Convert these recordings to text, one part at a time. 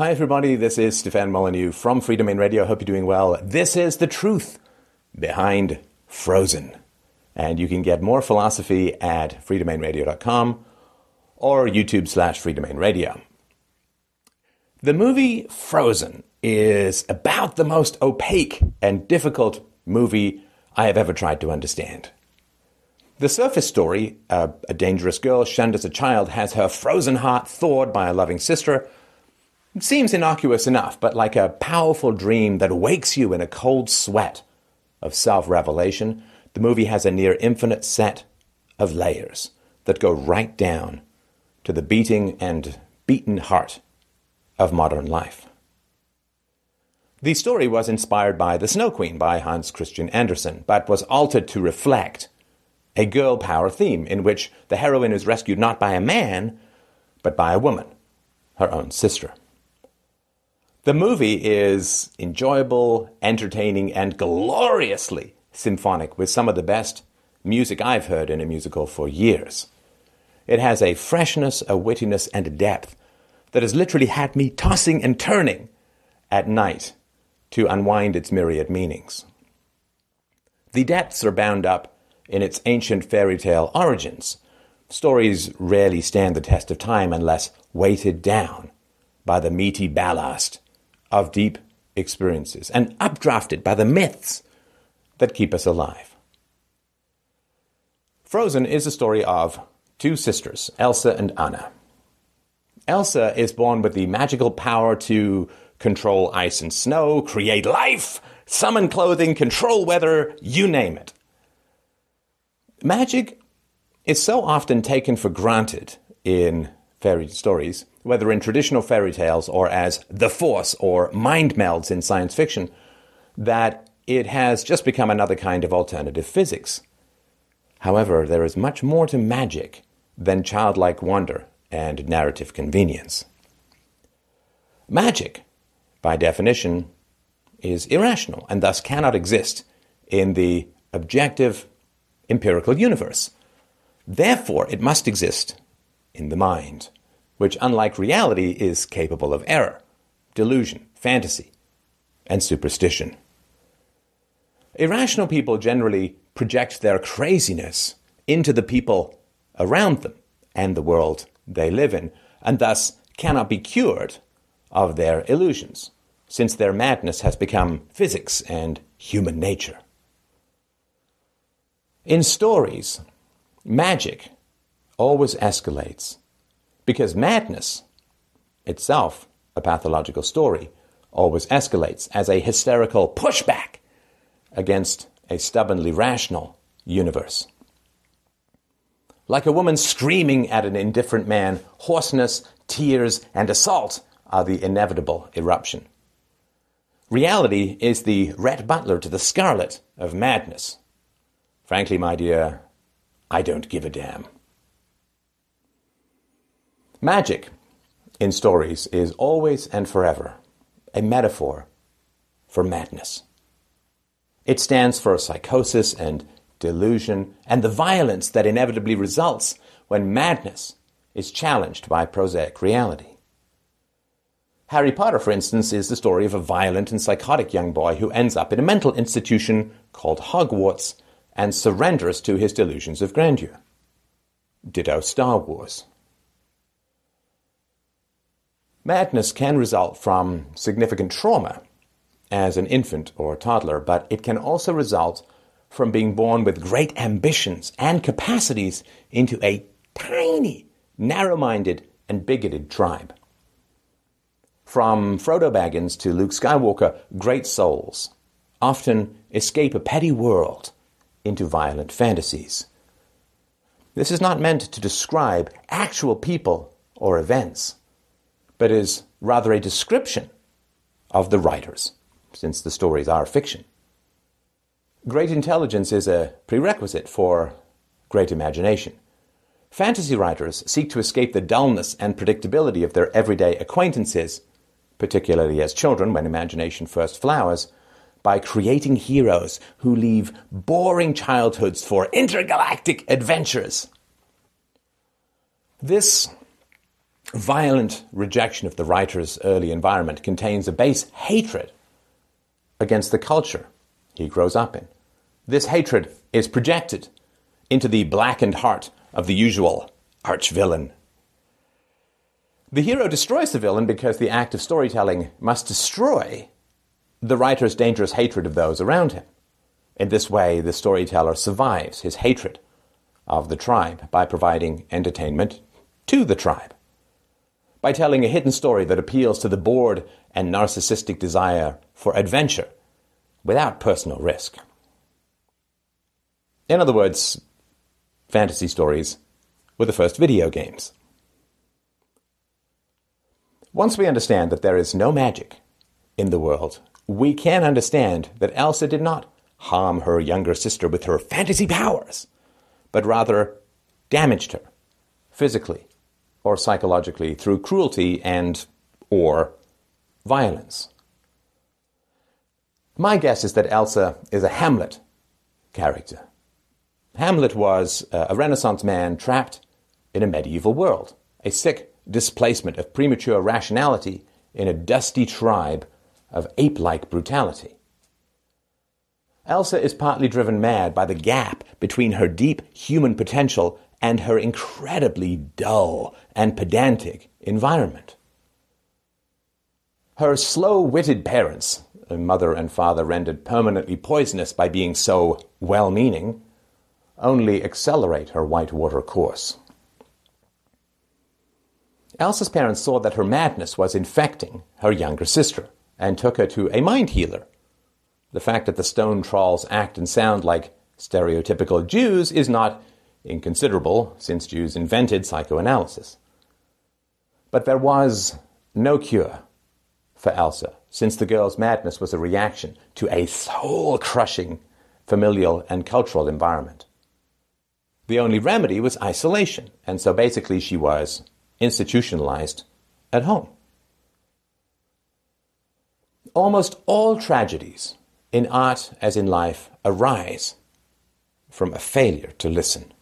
Hi, everybody. This is Stefan Molyneux from Freedomain Radio. I Hope you're doing well. This is the truth behind Frozen. And you can get more philosophy at freedomainradio.com or YouTube slash freedomainradio. The movie Frozen is about the most opaque and difficult movie I have ever tried to understand. The surface story a dangerous girl shunned as a child has her frozen heart thawed by a loving sister it seems innocuous enough, but like a powerful dream that wakes you in a cold sweat of self revelation, the movie has a near infinite set of layers that go right down to the beating and beaten heart of modern life. The story was inspired by The Snow Queen by Hans Christian Andersen, but was altered to reflect a girl power theme in which the heroine is rescued not by a man, but by a woman, her own sister. The movie is enjoyable, entertaining, and gloriously symphonic with some of the best music I've heard in a musical for years. It has a freshness, a wittiness, and a depth that has literally had me tossing and turning at night to unwind its myriad meanings. The depths are bound up in its ancient fairy tale origins. Stories rarely stand the test of time unless weighted down by the meaty ballast of deep experiences and updrafted by the myths that keep us alive. Frozen is a story of two sisters, Elsa and Anna. Elsa is born with the magical power to control ice and snow, create life, summon clothing, control weather, you name it. Magic is so often taken for granted in fairy stories whether in traditional fairy tales or as the Force or mind melds in science fiction, that it has just become another kind of alternative physics. However, there is much more to magic than childlike wonder and narrative convenience. Magic, by definition, is irrational and thus cannot exist in the objective empirical universe. Therefore, it must exist in the mind which, unlike reality, is capable of error, delusion, fantasy, and superstition. Irrational people generally project their craziness into the people around them and the world they live in, and thus cannot be cured of their illusions, since their madness has become physics and human nature. In stories, magic always escalates because madness, itself a pathological story, always escalates as a hysterical pushback against a stubbornly rational universe. Like a woman screaming at an indifferent man, hoarseness, tears, and assault are the inevitable eruption. Reality is the Rhett Butler to the Scarlet of madness. Frankly, my dear, I don't give a damn. Magic in stories is always and forever a metaphor for madness. It stands for psychosis and delusion and the violence that inevitably results when madness is challenged by prosaic reality. Harry Potter, for instance, is the story of a violent and psychotic young boy who ends up in a mental institution called Hogwarts and surrenders to his delusions of grandeur. Ditto Star Wars. Madness can result from significant trauma as an infant or toddler, but it can also result from being born with great ambitions and capacities into a tiny, narrow minded, and bigoted tribe. From Frodo Baggins to Luke Skywalker, great souls often escape a petty world into violent fantasies. This is not meant to describe actual people or events but is rather a description of the writers, since the stories are fiction. Great intelligence is a prerequisite for great imagination. Fantasy writers seek to escape the dullness and predictability of their everyday acquaintances, particularly as children when imagination first flowers, by creating heroes who leave boring childhoods for intergalactic adventures. This violent rejection of the writer's early environment contains a base hatred against the culture he grows up in. This hatred is projected into the blackened heart of the usual arch villain. The hero destroys the villain because the act of storytelling must destroy the writer's dangerous hatred of those around him. In this way, the storyteller survives his hatred of the tribe by providing entertainment to the tribe. By telling a hidden story that appeals to the bored and narcissistic desire for adventure without personal risk. In other words, fantasy stories were the first video games. Once we understand that there is no magic in the world, we can understand that Elsa did not harm her younger sister with her fantasy powers, but rather damaged her physically or psychologically through cruelty and or violence. My guess is that Elsa is a Hamlet character. Hamlet was uh, a Renaissance man trapped in a medieval world, a sick displacement of premature rationality in a dusty tribe of ape like brutality. Elsa is partly driven mad by the gap between her deep human potential and her incredibly dull and pedantic environment. Her slow witted parents, mother and father rendered permanently poisonous by being so well meaning, only accelerate her whitewater course. Elsa's parents saw that her madness was infecting her younger sister and took her to a mind healer. The fact that the stone trolls act and sound like stereotypical Jews is not inconsiderable, since Jews invented psychoanalysis. But there was no cure for Elsa, since the girl's madness was a reaction to a soul crushing familial and cultural environment. The only remedy was isolation, and so basically she was institutionalized at home. Almost all tragedies, in art as in life, arise from a failure to listen.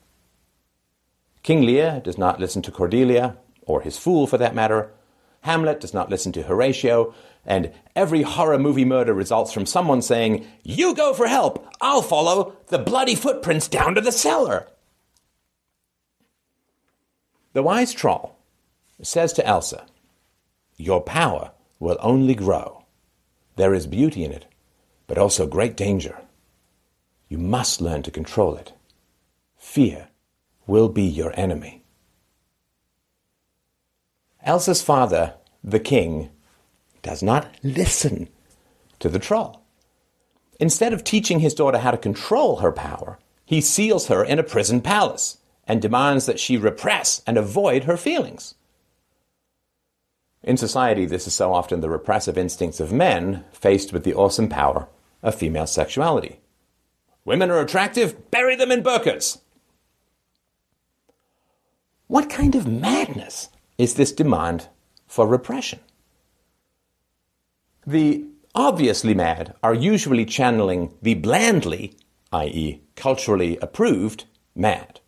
King Lear does not listen to Cordelia, or his fool for that matter. Hamlet does not listen to Horatio, and every horror movie murder results from someone saying, You go for help, I'll follow the bloody footprints down to the cellar. The wise troll says to Elsa, Your power will only grow. There is beauty in it, but also great danger. You must learn to control it. Fear will be your enemy. Elsa's father, the king, does not listen to the troll. Instead of teaching his daughter how to control her power, he seals her in a prison palace and demands that she repress and avoid her feelings. In society, this is so often the repressive instincts of men faced with the awesome power of female sexuality. Women are attractive, bury them in burqas. What kind of madness is this demand for repression? The obviously mad are usually channeling the blandly, i.e., culturally approved, mad.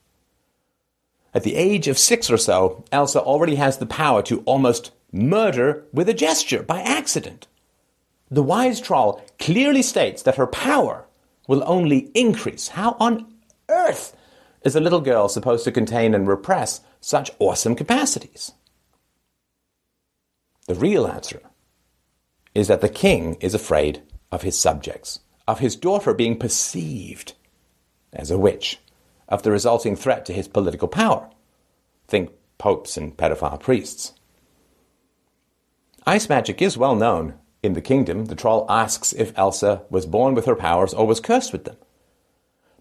At the age of six or so, Elsa already has the power to almost murder with a gesture by accident. The wise troll clearly states that her power will only increase. How on earth is a little girl supposed to contain and repress such awesome capacities? The real answer is that the king is afraid of his subjects, of his daughter being perceived as a witch of the resulting threat to his political power. Think popes and pedophile priests. Ice magic is well known. In the kingdom, the troll asks if Elsa was born with her powers or was cursed with them.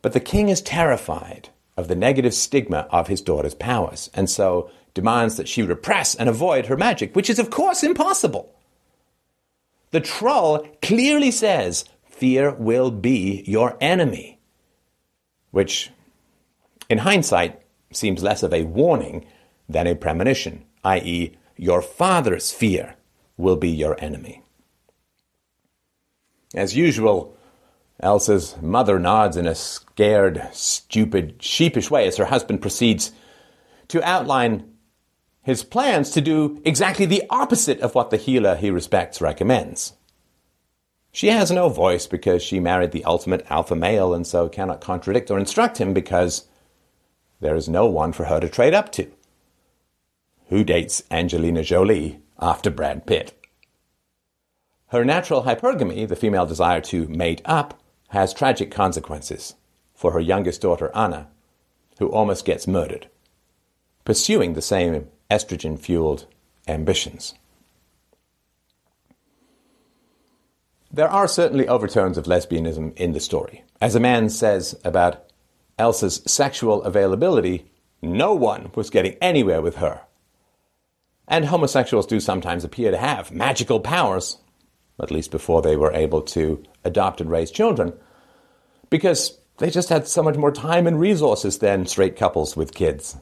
But the king is terrified of the negative stigma of his daughter's powers, and so demands that she repress and avoid her magic, which is, of course, impossible. The troll clearly says, Fear will be your enemy, which in hindsight, seems less of a warning than a premonition, i.e., your father's fear will be your enemy. As usual, Elsa's mother nods in a scared, stupid, sheepish way as her husband proceeds to outline his plans to do exactly the opposite of what the healer he respects recommends. She has no voice because she married the ultimate alpha male and so cannot contradict or instruct him because there is no one for her to trade up to. Who dates Angelina Jolie after Brad Pitt? Her natural hypergamy, the female desire to mate up, has tragic consequences for her youngest daughter, Anna, who almost gets murdered, pursuing the same estrogen fueled ambitions. There are certainly overtones of lesbianism in the story. As a man says about Elsa's sexual availability, no one was getting anywhere with her. And homosexuals do sometimes appear to have magical powers, at least before they were able to adopt and raise children, because they just had so much more time and resources than straight couples with kids.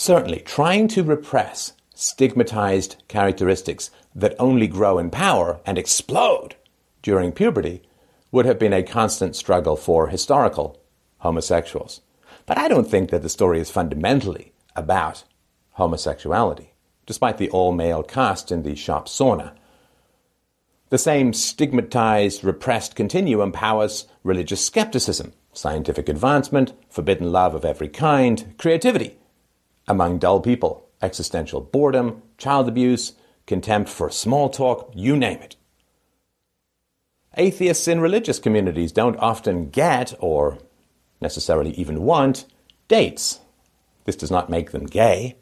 Certainly, trying to repress stigmatized characteristics that only grow in power and explode during puberty would have been a constant struggle for historical homosexuals. But I don't think that the story is fundamentally about homosexuality, despite the all male cast in the shop sauna. The same stigmatized, repressed continuum powers religious skepticism, scientific advancement, forbidden love of every kind, creativity among dull people, existential boredom, child abuse, contempt for small talk, you name it. Atheists in religious communities don't often get, or necessarily even want, dates. This does not make them gay.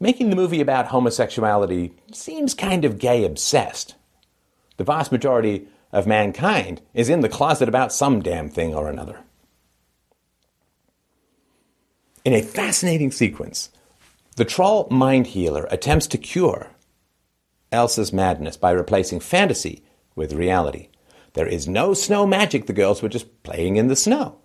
Making the movie about homosexuality seems kind of gay obsessed. The vast majority of mankind is in the closet about some damn thing or another. In a fascinating sequence, the troll mind healer attempts to cure Elsa's madness by replacing fantasy with reality. There is no snow magic, the girls were just playing in the snow.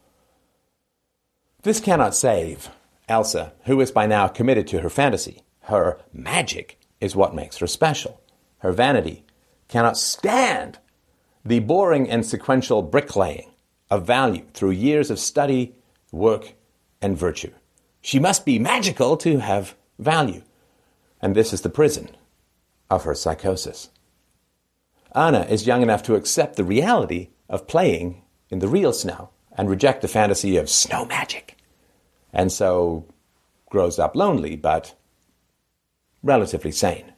This cannot save Elsa, who is by now committed to her fantasy. Her magic is what makes her special. Her vanity cannot stand the boring and sequential bricklaying of value through years of study, work, and virtue. She must be magical to have value. And this is the prison of her psychosis. Anna is young enough to accept the reality of playing in the real snow and reject the fantasy of snow magic. And so grows up lonely, but relatively sane.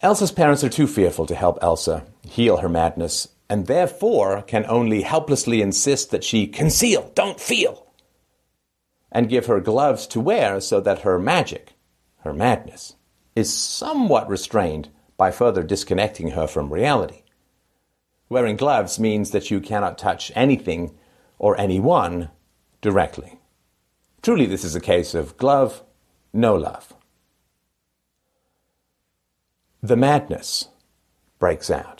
Elsa's parents are too fearful to help Elsa heal her madness, and therefore can only helplessly insist that she conceal, don't feel, and give her gloves to wear so that her magic, her madness, is somewhat restrained by further disconnecting her from reality. Wearing gloves means that you cannot touch anything or anyone directly. Truly, this is a case of glove, no love. The madness breaks out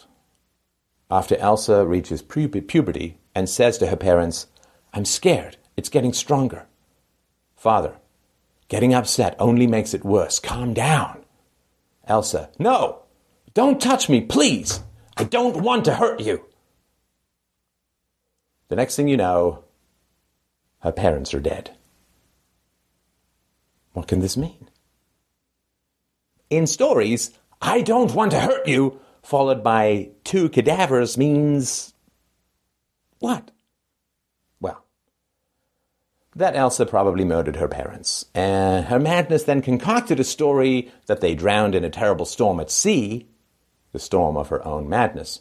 after Elsa reaches puberty and says to her parents, I'm scared. It's getting stronger. Father, getting upset only makes it worse. Calm down. Elsa, no, don't touch me, please. I don't want to hurt you. The next thing you know, her parents are dead. What can this mean? In stories, I don't want to hurt you, followed by two cadavers means what? Well, that Elsa probably murdered her parents. Uh, her madness then concocted a story that they drowned in a terrible storm at sea, the storm of her own madness,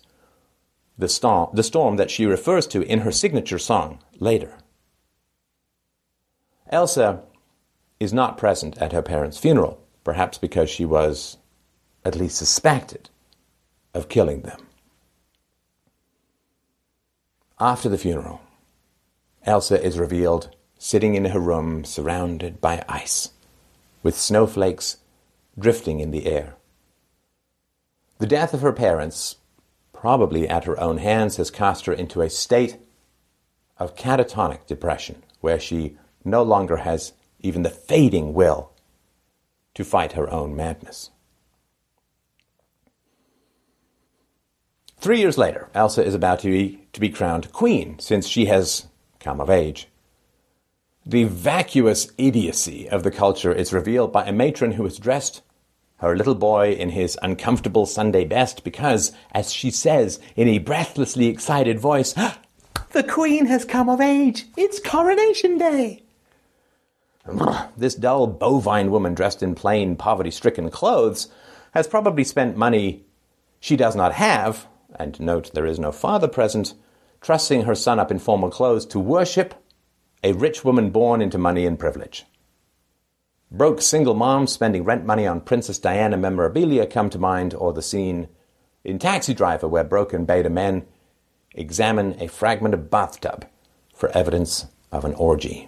the storm, the storm that she refers to in her signature song later. Elsa is not present at her parents' funeral, perhaps because she was at least suspected, of killing them. After the funeral, Elsa is revealed sitting in her room surrounded by ice, with snowflakes drifting in the air. The death of her parents, probably at her own hands, has cast her into a state of catatonic depression, where she no longer has even the fading will to fight her own madness. Three years later, Elsa is about to be, to be crowned queen, since she has come of age. The vacuous idiocy of the culture is revealed by a matron who has dressed her little boy in his uncomfortable Sunday best because, as she says in a breathlessly excited voice, ah, the Queen has come of age. It's coronation day. This dull bovine woman dressed in plain poverty stricken clothes has probably spent money she does not have, and note there is no father present, trussing her son up in formal clothes to worship a rich woman born into money and privilege. Broke single moms spending rent money on Princess Diana memorabilia come to mind, or the scene in Taxi Driver where broken beta men examine a fragment of bathtub for evidence of an orgy.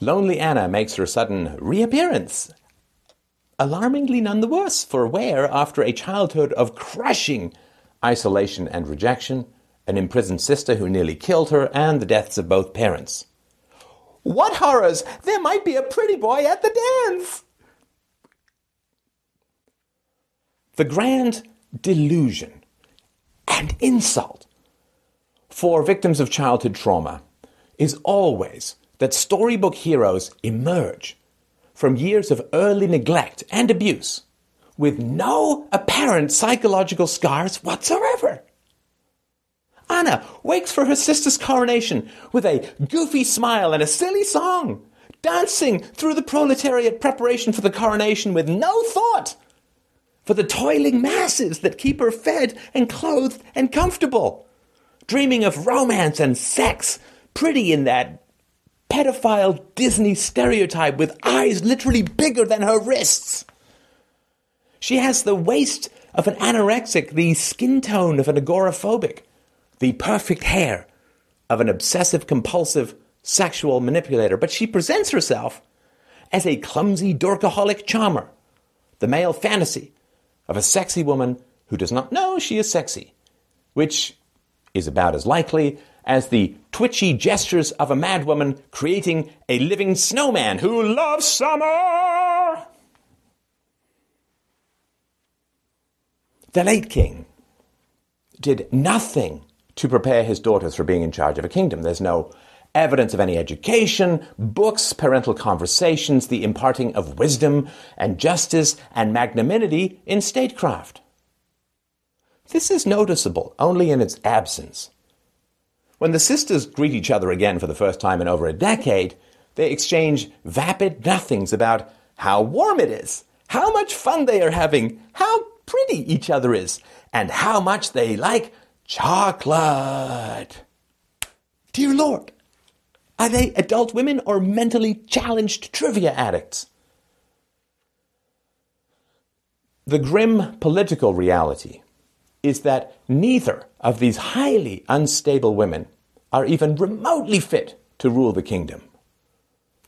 Lonely Anna makes her sudden reappearance. Alarmingly none the worse for wear, after a childhood of crushing isolation and rejection, an imprisoned sister who nearly killed her, and the deaths of both parents. What horrors! There might be a pretty boy at the dance! The grand delusion and insult for victims of childhood trauma is always that storybook heroes emerge from years of early neglect and abuse with no apparent psychological scars whatsoever. Anna wakes for her sister's coronation with a goofy smile and a silly song, dancing through the proletariat preparation for the coronation with no thought for the toiling masses that keep her fed and clothed and comfortable, dreaming of romance and sex, pretty in that pedophile Disney stereotype with eyes literally bigger than her wrists. She has the waist of an anorexic, the skin tone of an agoraphobic, the perfect hair of an obsessive compulsive sexual manipulator, but she presents herself as a clumsy dorkaholic charmer, the male fantasy of a sexy woman who does not know she is sexy, which is about as likely as the twitchy gestures of a madwoman creating a living snowman who loves summer. The late king did nothing to prepare his daughters for being in charge of a kingdom. There's no evidence of any education, books, parental conversations, the imparting of wisdom and justice and magnanimity in statecraft. This is noticeable only in its absence. When the sisters greet each other again for the first time in over a decade, they exchange vapid nothings about how warm it is, how much fun they are having, how pretty each other is, and how much they like Chocolate. Dear Lord, are they adult women or mentally challenged trivia addicts? The grim political reality is that neither of these highly unstable women are even remotely fit to rule the kingdom.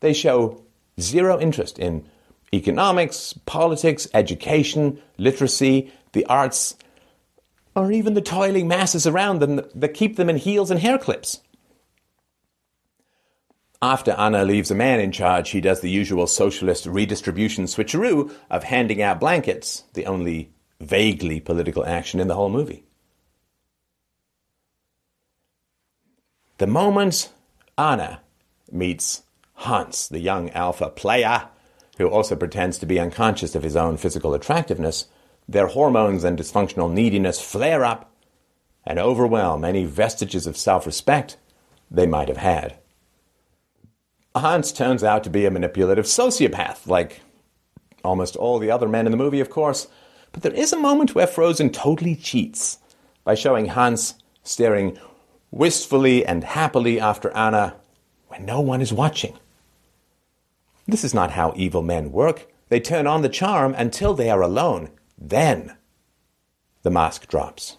They show zero interest in economics, politics, education, literacy, the arts, or even the toiling masses around them that keep them in heels and hair clips. After Anna leaves a man in charge, he does the usual socialist redistribution switcheroo of handing out blankets, the only vaguely political action in the whole movie. The moment Anna meets Hans, the young alpha player, who also pretends to be unconscious of his own physical attractiveness, their hormones and dysfunctional neediness flare up and overwhelm any vestiges of self respect they might have had. Hans turns out to be a manipulative sociopath, like almost all the other men in the movie, of course, but there is a moment where Frozen totally cheats by showing Hans staring wistfully and happily after Anna when no one is watching. This is not how evil men work. They turn on the charm until they are alone then the mask drops.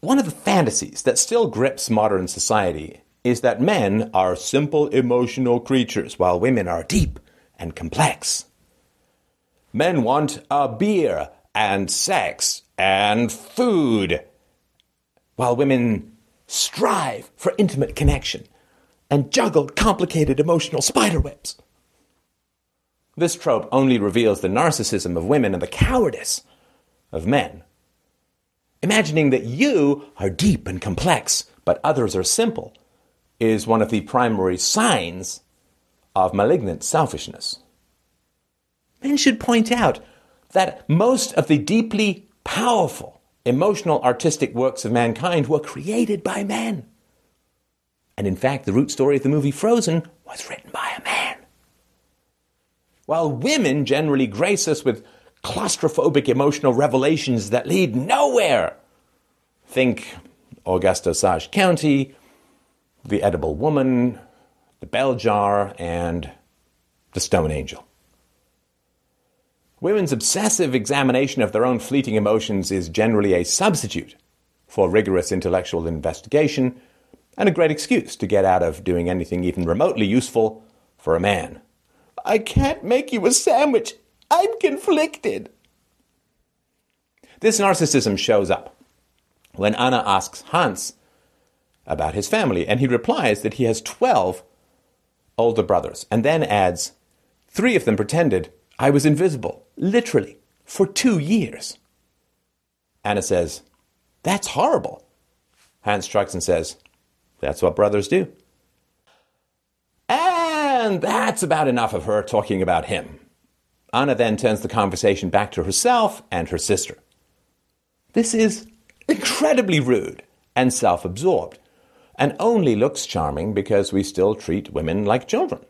One of the fantasies that still grips modern society is that men are simple emotional creatures while women are deep and complex. Men want a beer and sex and food, while women strive for intimate connection and juggle complicated emotional spiderwebs. This trope only reveals the narcissism of women and the cowardice of men. Imagining that you are deep and complex, but others are simple, is one of the primary signs of malignant selfishness. Men should point out that most of the deeply powerful emotional artistic works of mankind were created by men. And in fact, the root story of the movie Frozen was written by a man. While women generally grace us with claustrophobic emotional revelations that lead nowhere, think August Osage County, The Edible Woman, The Bell Jar, and The Stone Angel. Women's obsessive examination of their own fleeting emotions is generally a substitute for rigorous intellectual investigation and a great excuse to get out of doing anything even remotely useful for a man. I can't make you a sandwich. I'm conflicted. This narcissism shows up when Anna asks Hans about his family, and he replies that he has 12 older brothers, and then adds, Three of them pretended I was invisible, literally, for two years. Anna says, That's horrible. Hans shrugs and says, That's what brothers do. And that's about enough of her talking about him. Anna then turns the conversation back to herself and her sister. This is incredibly rude and self absorbed, and only looks charming because we still treat women like children.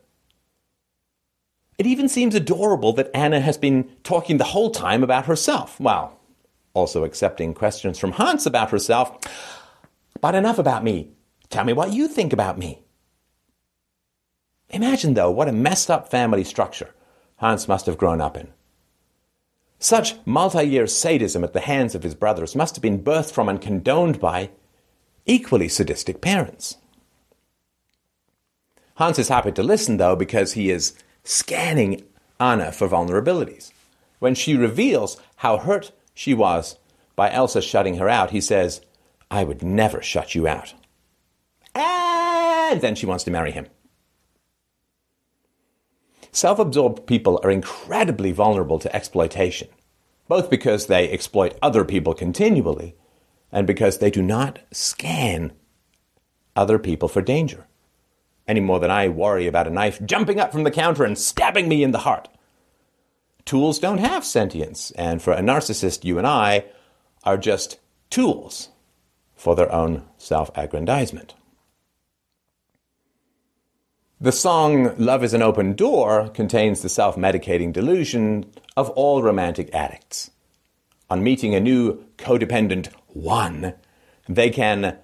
It even seems adorable that Anna has been talking the whole time about herself, while also accepting questions from Hans about herself. But enough about me. Tell me what you think about me. Imagine, though, what a messed up family structure Hans must have grown up in. Such multi year sadism at the hands of his brothers must have been birthed from and condoned by equally sadistic parents. Hans is happy to listen, though, because he is scanning Anna for vulnerabilities. When she reveals how hurt she was by Elsa shutting her out, he says, I would never shut you out. And then she wants to marry him. Self absorbed people are incredibly vulnerable to exploitation, both because they exploit other people continually and because they do not scan other people for danger, any more than I worry about a knife jumping up from the counter and stabbing me in the heart. Tools don't have sentience, and for a narcissist, you and I are just tools for their own self aggrandizement. The song Love is an Open Door contains the self medicating delusion of all romantic addicts. On meeting a new codependent one, they can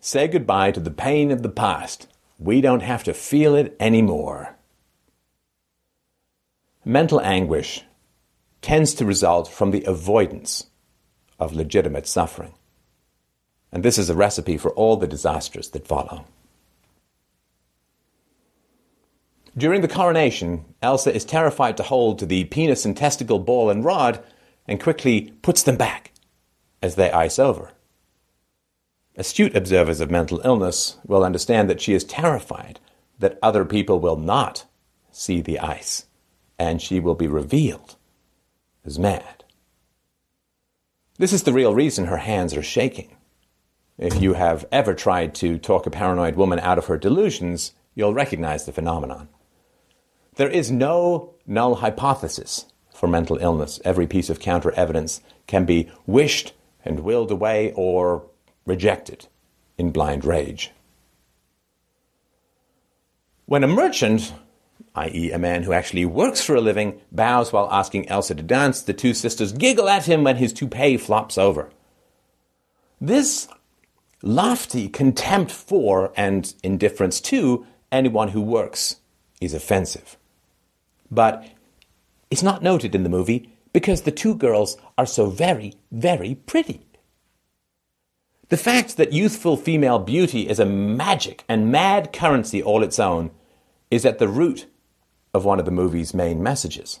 say goodbye to the pain of the past. We don't have to feel it anymore. Mental anguish tends to result from the avoidance of legitimate suffering. And this is a recipe for all the disasters that follow. During the coronation, Elsa is terrified to hold to the penis and testicle ball and rod and quickly puts them back as they ice over. Astute observers of mental illness will understand that she is terrified that other people will not see the ice and she will be revealed as mad. This is the real reason her hands are shaking. If you have ever tried to talk a paranoid woman out of her delusions, you'll recognize the phenomenon. There is no null hypothesis for mental illness. Every piece of counter evidence can be wished and willed away or rejected in blind rage. When a merchant, i.e., a man who actually works for a living, bows while asking Elsa to dance, the two sisters giggle at him when his toupee flops over. This lofty contempt for and indifference to anyone who works is offensive but it's not noted in the movie because the two girls are so very, very pretty. The fact that youthful female beauty is a magic and mad currency all its own is at the root of one of the movie's main messages.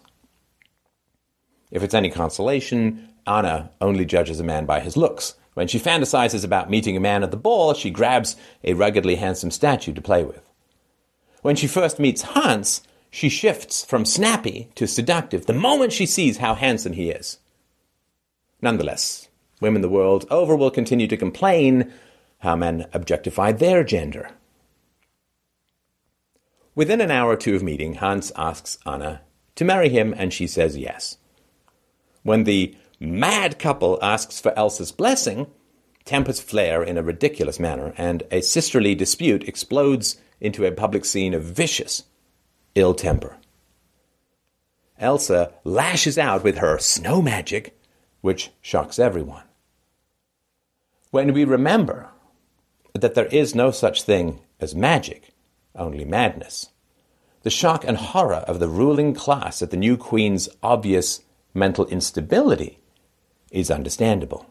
If it's any consolation, Anna only judges a man by his looks. When she fantasizes about meeting a man at the ball, she grabs a ruggedly handsome statue to play with. When she first meets Hans, she shifts from snappy to seductive the moment she sees how handsome he is. Nonetheless, women the world over will continue to complain how men objectify their gender. Within an hour or two of meeting, Hans asks Anna to marry him, and she says yes. When the mad couple asks for Elsa's blessing, tempers flare in a ridiculous manner, and a sisterly dispute explodes into a public scene of vicious ill temper. Elsa lashes out with her snow magic, which shocks everyone. When we remember that there is no such thing as magic, only madness, the shock and horror of the ruling class at the new queen's obvious mental instability is understandable.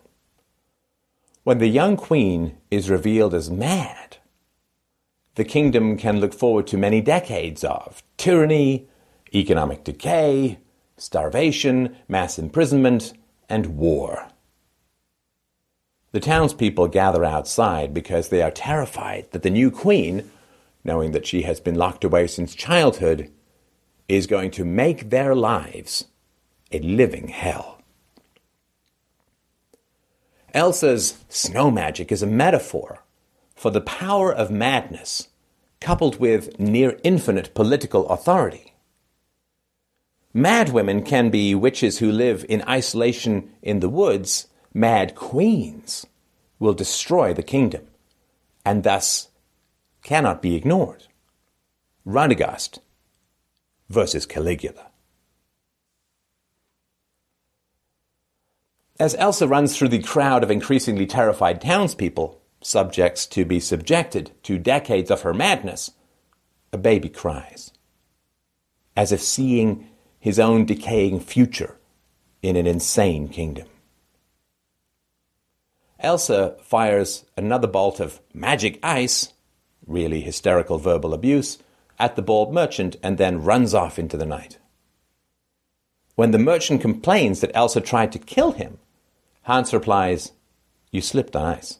When the young queen is revealed as mad, the kingdom can look forward to many decades of tyranny, economic decay, starvation, mass imprisonment, and war. The townspeople gather outside because they are terrified that the new queen, knowing that she has been locked away since childhood, is going to make their lives a living hell. Elsa's snow magic is a metaphor for the power of madness coupled with near infinite political authority. Mad women can be witches who live in isolation in the woods. Mad queens will destroy the kingdom and thus cannot be ignored. Radagast versus Caligula. As Elsa runs through the crowd of increasingly terrified townspeople, subjects to be subjected to decades of her madness, a baby cries, as if seeing his own decaying future in an insane kingdom. Elsa fires another bolt of magic ice, really hysterical verbal abuse, at the bald merchant and then runs off into the night. When the merchant complains that Elsa tried to kill him, Hans replies, You slipped on ice.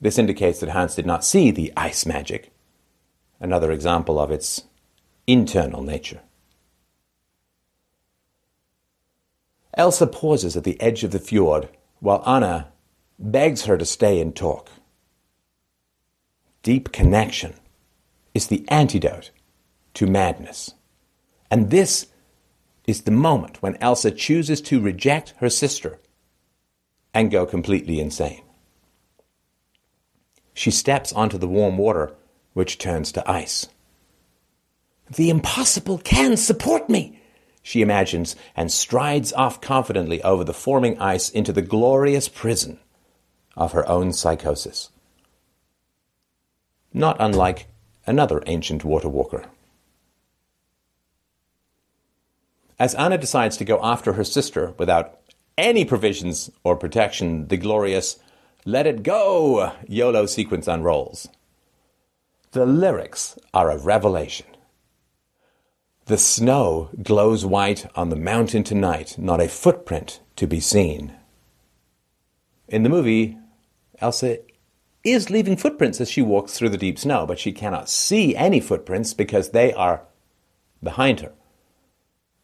This indicates that Hans did not see the ice magic, another example of its internal nature. Elsa pauses at the edge of the fjord while Anna begs her to stay and talk. Deep connection is the antidote to madness. And this is the moment when Elsa chooses to reject her sister and go completely insane. She steps onto the warm water, which turns to ice. The impossible can support me, she imagines, and strides off confidently over the forming ice into the glorious prison of her own psychosis. Not unlike another ancient water walker. As Anna decides to go after her sister without any provisions or protection, the glorious Let It Go YOLO sequence unrolls. The lyrics are a revelation. The snow glows white on the mountain tonight, not a footprint to be seen. In the movie, Elsa is leaving footprints as she walks through the deep snow, but she cannot see any footprints because they are behind her.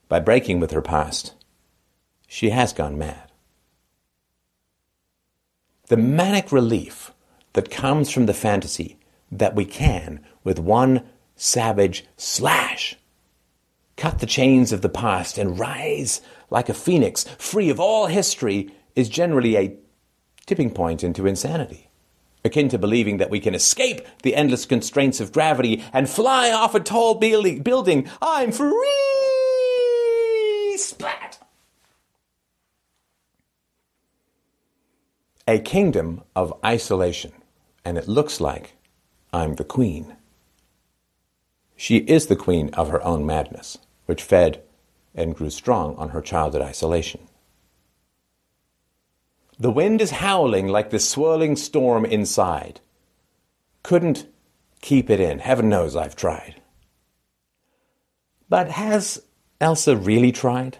By breaking with her past, she has gone mad. The manic relief that comes from the fantasy that we can, with one savage slash, cut the chains of the past and rise like a phoenix, free of all history, is generally a tipping point into insanity. Akin to believing that we can escape the endless constraints of gravity and fly off a tall building. I'm free! Splat! a kingdom of isolation, and it looks like I'm the queen. She is the queen of her own madness, which fed and grew strong on her childhood isolation. The wind is howling like the swirling storm inside. Couldn't keep it in. Heaven knows I've tried. But has Elsa really tried?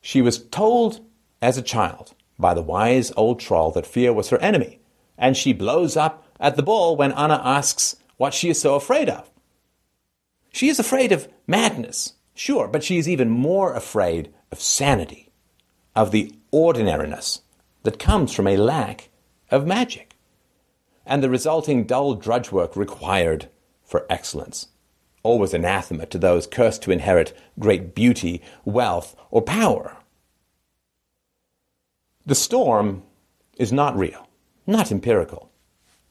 She was told as a child by the wise old troll that fear was her enemy, and she blows up at the ball when Anna asks what she is so afraid of. She is afraid of madness, sure, but she is even more afraid of sanity, of the ordinariness that comes from a lack of magic. and the resulting dull drudge work required for excellence. Always anathema to those cursed to inherit great beauty, wealth, or power. The storm is not real, not empirical.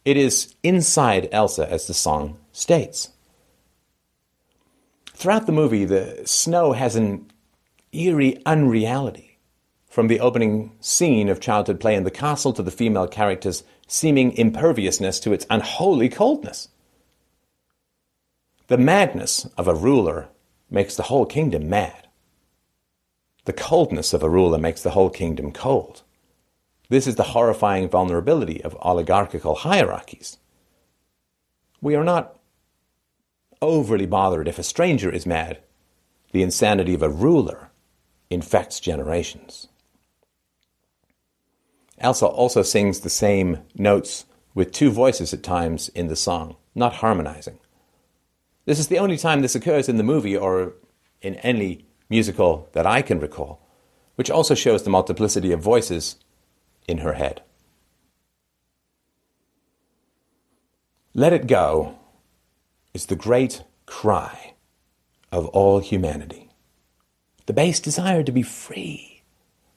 It is inside Elsa, as the song states. Throughout the movie, the snow has an eerie unreality. From the opening scene of childhood play in the castle to the female characters' seeming imperviousness to its unholy coldness. The madness of a ruler makes the whole kingdom mad. The coldness of a ruler makes the whole kingdom cold. This is the horrifying vulnerability of oligarchical hierarchies. We are not overly bothered if a stranger is mad. The insanity of a ruler infects generations. Elsa also sings the same notes with two voices at times in the song, not harmonizing. This is the only time this occurs in the movie or in any musical that I can recall, which also shows the multiplicity of voices in her head. Let it go is the great cry of all humanity. The base desire to be free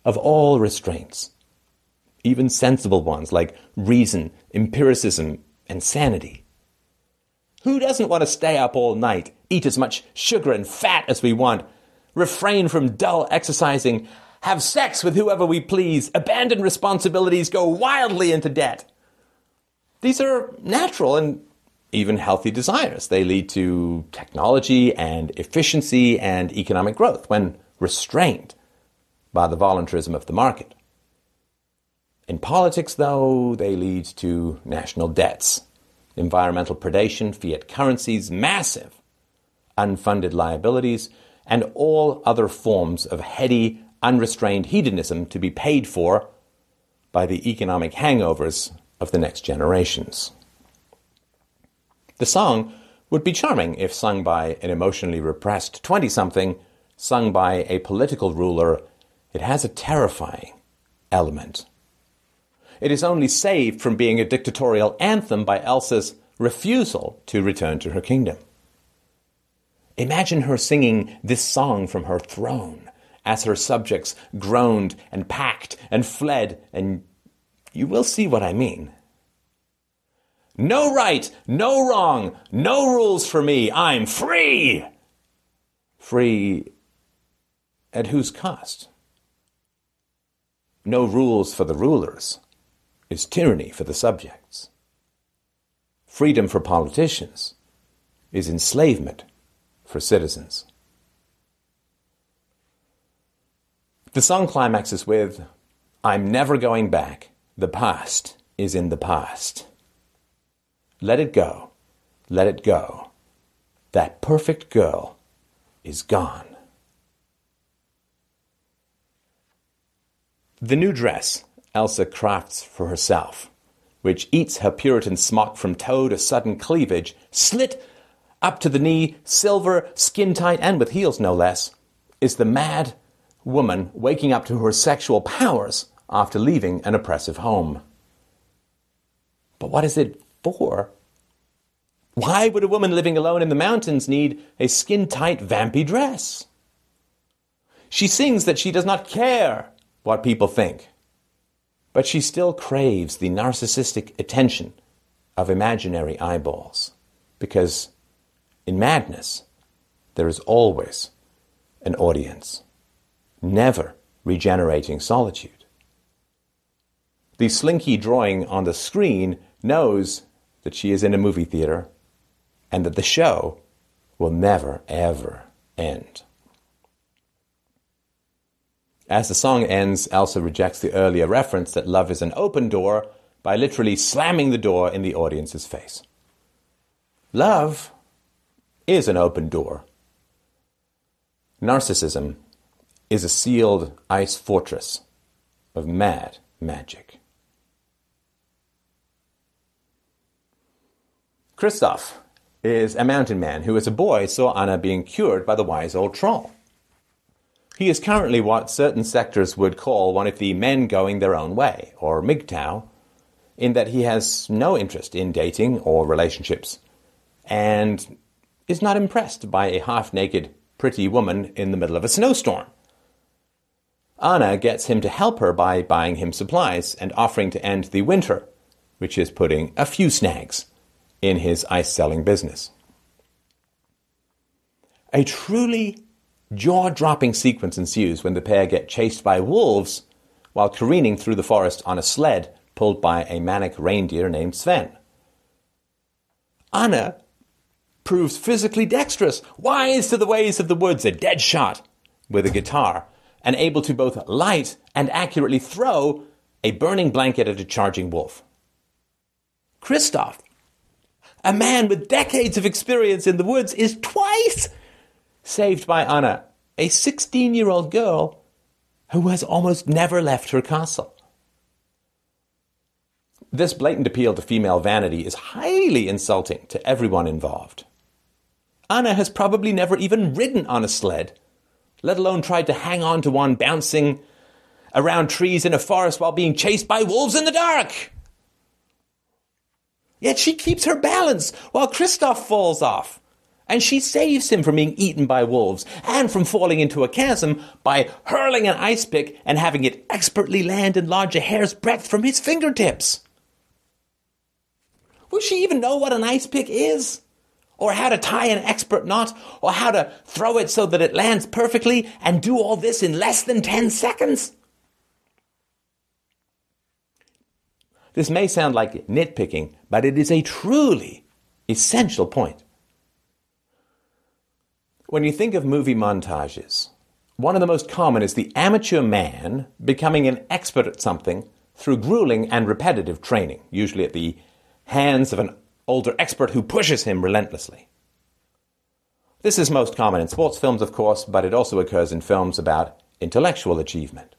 of all restraints even sensible ones like reason, empiricism, and sanity. Who doesn't want to stay up all night, eat as much sugar and fat as we want, refrain from dull exercising, have sex with whoever we please, abandon responsibilities, go wildly into debt? These are natural and even healthy desires. They lead to technology and efficiency and economic growth when restrained by the voluntarism of the market. In politics, though, they lead to national debts, environmental predation, fiat currencies, massive unfunded liabilities, and all other forms of heady, unrestrained hedonism to be paid for by the economic hangovers of the next generations. The song would be charming if sung by an emotionally repressed 20 something, sung by a political ruler. It has a terrifying element it is only saved from being a dictatorial anthem by Elsa's refusal to return to her kingdom. Imagine her singing this song from her throne as her subjects groaned and packed and fled, and you will see what I mean. No right, no wrong, no rules for me. I'm free. Free at whose cost? No rules for the rulers is tyranny for the subjects. Freedom for politicians is enslavement for citizens. The song climaxes with, I'm never going back. The past is in the past. Let it go. Let it go. That perfect girl is gone. The new dress Elsa crafts for herself, which eats her Puritan smock from toe to sudden cleavage, slit up to the knee, silver, skin tight, and with heels no less, is the mad woman waking up to her sexual powers after leaving an oppressive home. But what is it for? Why would a woman living alone in the mountains need a skin tight, vampy dress? She sings that she does not care what people think. But she still craves the narcissistic attention of imaginary eyeballs. Because in madness, there is always an audience, never regenerating solitude. The slinky drawing on the screen knows that she is in a movie theater and that the show will never, ever end. As the song ends, Elsa rejects the earlier reference that love is an open door by literally slamming the door in the audience's face. Love is an open door. Narcissism is a sealed ice fortress of mad magic. Kristoff is a mountain man who, as a boy, saw Anna being cured by the wise old troll. He is currently what certain sectors would call one of the men going their own way, or MGTOW, in that he has no interest in dating or relationships and is not impressed by a half naked, pretty woman in the middle of a snowstorm. Anna gets him to help her by buying him supplies and offering to end the winter, which is putting a few snags in his ice selling business. A truly jaw dropping sequence ensues when the pair get chased by wolves while careening through the forest on a sled pulled by a manic reindeer named Sven. Anna proves physically dexterous, wise to the ways of the woods, a dead shot with a guitar, and able to both light and accurately throw a burning blanket at a charging wolf. Kristoff, a man with decades of experience in the woods, is twice saved by Anna, a 16 year old girl who has almost never left her castle. This blatant appeal to female vanity is highly insulting to everyone involved. Anna has probably never even ridden on a sled, let alone tried to hang on to one bouncing around trees in a forest while being chased by wolves in the dark. Yet she keeps her balance while Kristoff falls off and she saves him from being eaten by wolves and from falling into a chasm by hurling an ice pick and having it expertly land and lodge a hair's breadth from his fingertips. Will she even know what an ice pick is? Or how to tie an expert knot? Or how to throw it so that it lands perfectly and do all this in less than 10 seconds? This may sound like nitpicking, but it is a truly essential point. When you think of movie montages, one of the most common is the amateur man becoming an expert at something through grueling and repetitive training, usually at the hands of an older expert who pushes him relentlessly. This is most common in sports films, of course, but it also occurs in films about intellectual achievement.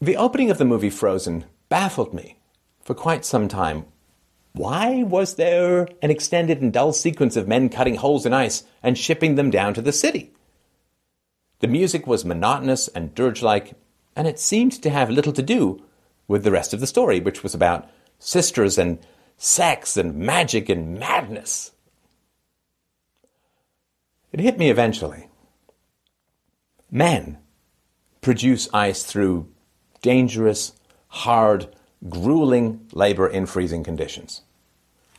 The opening of the movie Frozen baffled me for quite some time why was there an extended and dull sequence of men cutting holes in ice and shipping them down to the city? The music was monotonous and dirge like, and it seemed to have little to do with the rest of the story, which was about sisters and sex and magic and madness. It hit me eventually. Men produce ice through dangerous, hard, grueling labor in freezing conditions.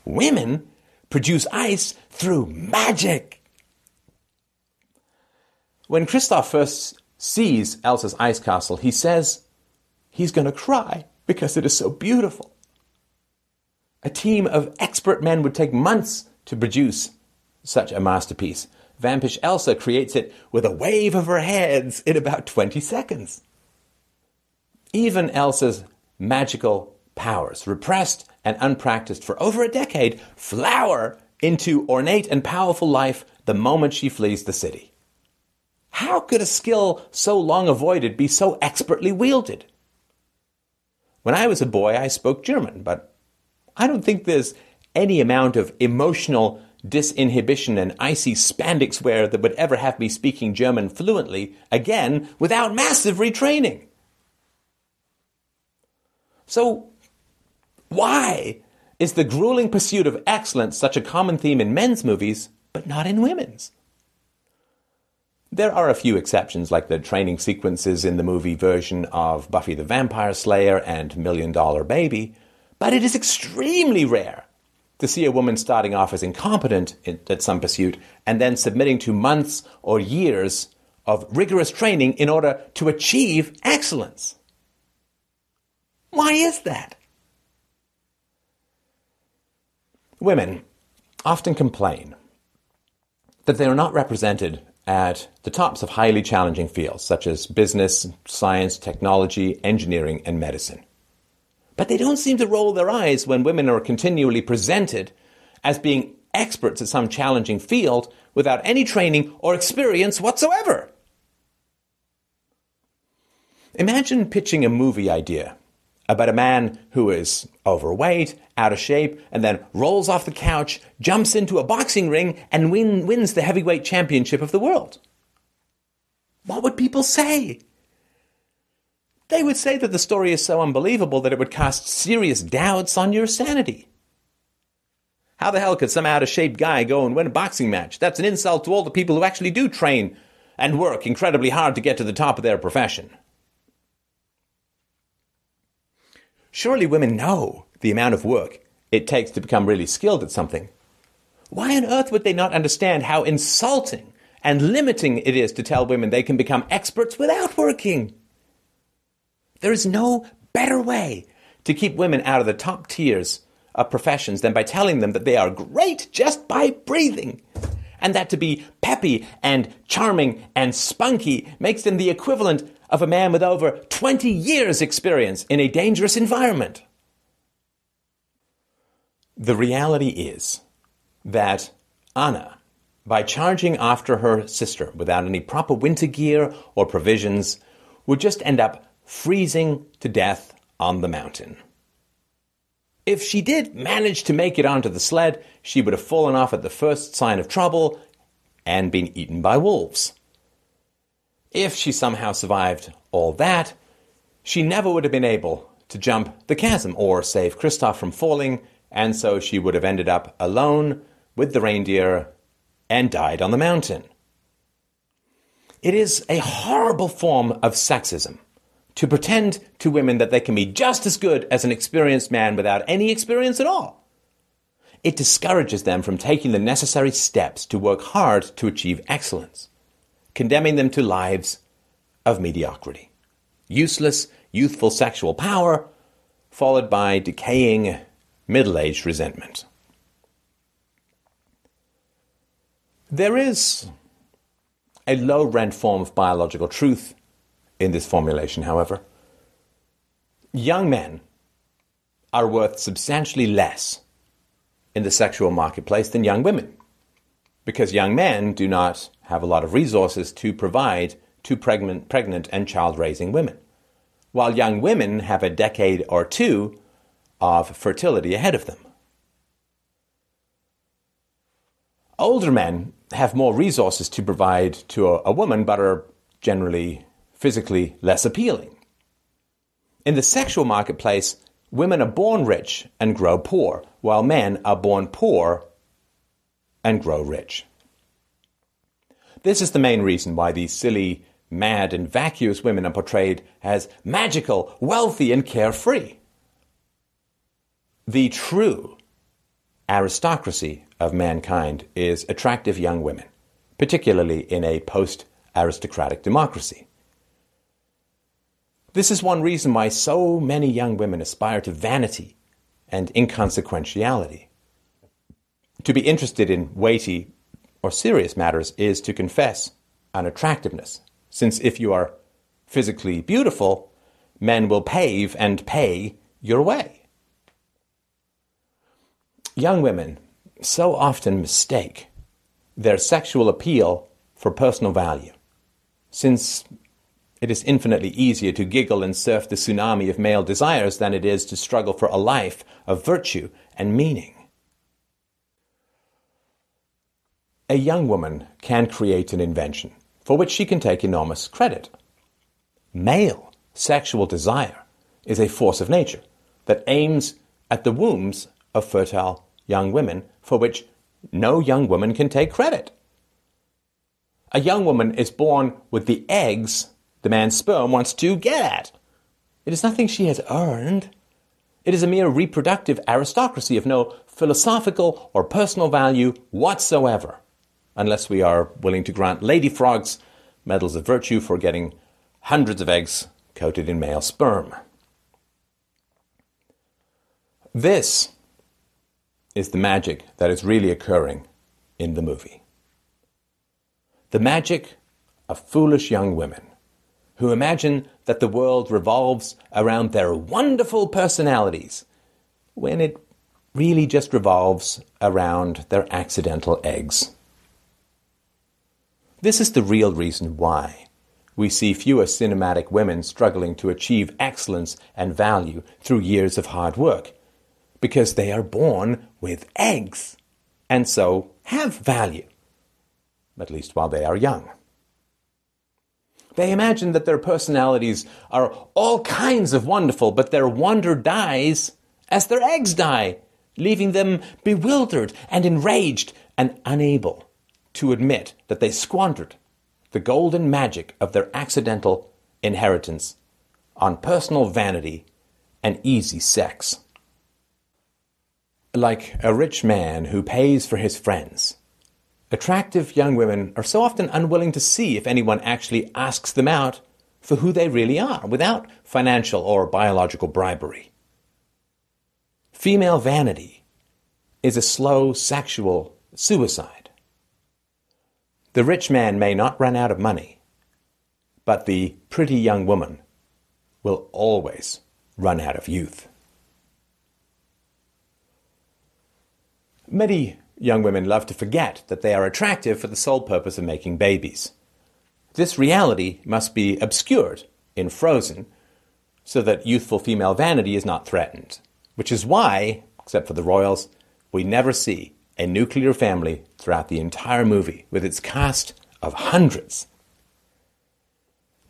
Women produce ice through magic. When Kristoff first sees Elsa's ice castle, he says he's going to cry because it is so beautiful. A team of expert men would take months to produce such a masterpiece. Vampish Elsa creates it with a wave of her hands in about 20 seconds. Even Elsa's magical powers, repressed and unpracticed for over a decade, flower into ornate and powerful life the moment she flees the city. How could a skill so long avoided be so expertly wielded? When I was a boy, I spoke German, but I don't think there's any amount of emotional disinhibition and icy spandex wear that would ever have me speaking German fluently again without massive retraining. So, why is the grueling pursuit of excellence such a common theme in men's movies, but not in women's? There are a few exceptions, like the training sequences in the movie version of Buffy the Vampire Slayer and Million Dollar Baby, but it is extremely rare to see a woman starting off as incompetent at some pursuit and then submitting to months or years of rigorous training in order to achieve excellence. Why is that? Women often complain that they are not represented at the tops of highly challenging fields such as business, science, technology, engineering, and medicine. But they don't seem to roll their eyes when women are continually presented as being experts at some challenging field without any training or experience whatsoever. Imagine pitching a movie idea about a man who is overweight, out of shape, and then rolls off the couch, jumps into a boxing ring, and win, wins the heavyweight championship of the world. What would people say? they would say that the story is so unbelievable that it would cast serious doubts on your sanity. How the hell could some out of shape guy go and win a boxing match? That's an insult to all the people who actually do train and work incredibly hard to get to the top of their profession. Surely women know the amount of work it takes to become really skilled at something. Why on earth would they not understand how insulting and limiting it is to tell women they can become experts without working? There is no better way to keep women out of the top tiers of professions than by telling them that they are great just by breathing. And that to be peppy and charming and spunky makes them the equivalent of a man with over 20 years' experience in a dangerous environment. The reality is that Anna, by charging after her sister without any proper winter gear or provisions, would just end up freezing to death on the mountain. If she did manage to make it onto the sled, she would have fallen off at the first sign of trouble and been eaten by wolves. If she somehow survived all that, she never would have been able to jump the chasm or save Kristoff from falling, and so she would have ended up alone with the reindeer and died on the mountain. It is a horrible form of sexism to pretend to women that they can be just as good as an experienced man without any experience at all. It discourages them from taking the necessary steps to work hard to achieve excellence, condemning them to lives of mediocrity. Useless, youthful sexual power, followed by decaying, middle aged resentment. There is a low rent form of biological truth in this formulation, however. Young men are worth substantially less in the sexual marketplace than young women because young men do not have a lot of resources to provide to pregnant, pregnant and child raising women, while young women have a decade or two of fertility ahead of them. Older men have more resources to provide to a, a woman, but are generally physically less appealing. In the sexual marketplace, women are born rich and grow poor, while men are born poor and grow rich. This is the main reason why these silly, mad, and vacuous women are portrayed as magical, wealthy, and carefree. The true aristocracy of mankind is attractive young women, particularly in a post aristocratic democracy. This is one reason why so many young women aspire to vanity and inconsequentiality. To be interested in weighty or serious matters is to confess unattractiveness, since if you are physically beautiful, men will pave and pay your way. Young women so often mistake their sexual appeal for personal value, since it is infinitely easier to giggle and surf the tsunami of male desires than it is to struggle for a life of virtue and meaning. A young woman can create an invention for which she can take enormous credit. Male sexual desire is a force of nature that aims at the wombs of fertile young women for which no young woman can take credit. A young woman is born with the eggs the man's sperm wants to get at. It is nothing she has earned. It is a mere reproductive aristocracy of no philosophical or personal value whatsoever, unless we are willing to grant lady frogs medals of virtue for getting hundreds of eggs coated in male sperm. This is the magic that is really occurring in the movie. The magic of foolish young women who imagine that the world revolves around their wonderful personalities, when it really just revolves around their accidental eggs. This is the real reason why we see fewer cinematic women struggling to achieve excellence and value through years of hard work, because they are born with eggs, and so have value, at least while they are young. They imagine that their personalities are all kinds of wonderful, but their wonder dies as their eggs die, leaving them bewildered and enraged and unable to admit that they squandered the golden magic of their accidental inheritance on personal vanity and easy sex. Like a rich man who pays for his friends, attractive young women are so often unwilling to see if anyone actually asks them out for who they really are without financial or biological bribery. Female vanity is a slow sexual suicide. The rich man may not run out of money, but the pretty young woman will always run out of youth. Many young women love to forget that they are attractive for the sole purpose of making babies. This reality must be obscured in Frozen so that youthful female vanity is not threatened, which is why, except for the royals, we never see a nuclear family throughout the entire movie with its cast of hundreds.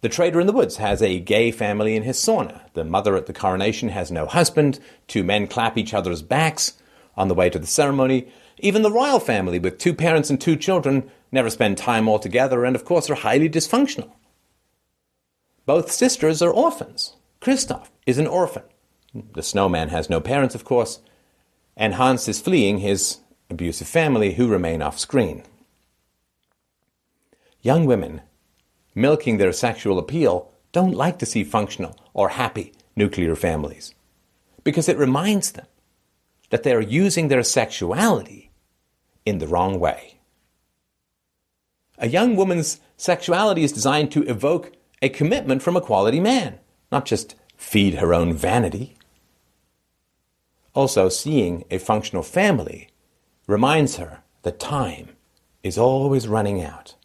The trader in the woods has a gay family in his sauna. The mother at the coronation has no husband. Two men clap each other's backs on the way to the ceremony. Even the royal family, with two parents and two children, never spend time all together and, of course, are highly dysfunctional. Both sisters are orphans. Kristoff is an orphan. The snowman has no parents, of course, and Hans is fleeing his abusive family who remain off screen. Young women, milking their sexual appeal, don't like to see functional or happy nuclear families because it reminds them that they are using their sexuality in the wrong way. A young woman's sexuality is designed to evoke a commitment from a quality man, not just feed her own vanity. Also, seeing a functional family reminds her that time is always running out.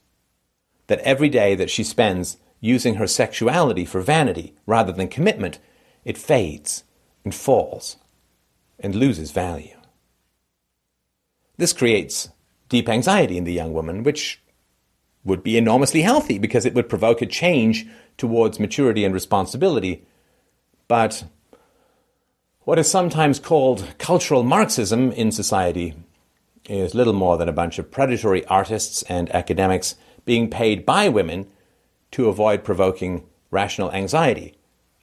That every day that she spends using her sexuality for vanity rather than commitment, it fades and falls and loses value. This creates deep anxiety in the young woman, which would be enormously healthy because it would provoke a change towards maturity and responsibility. But what is sometimes called cultural Marxism in society is little more than a bunch of predatory artists and academics being paid by women to avoid provoking rational anxiety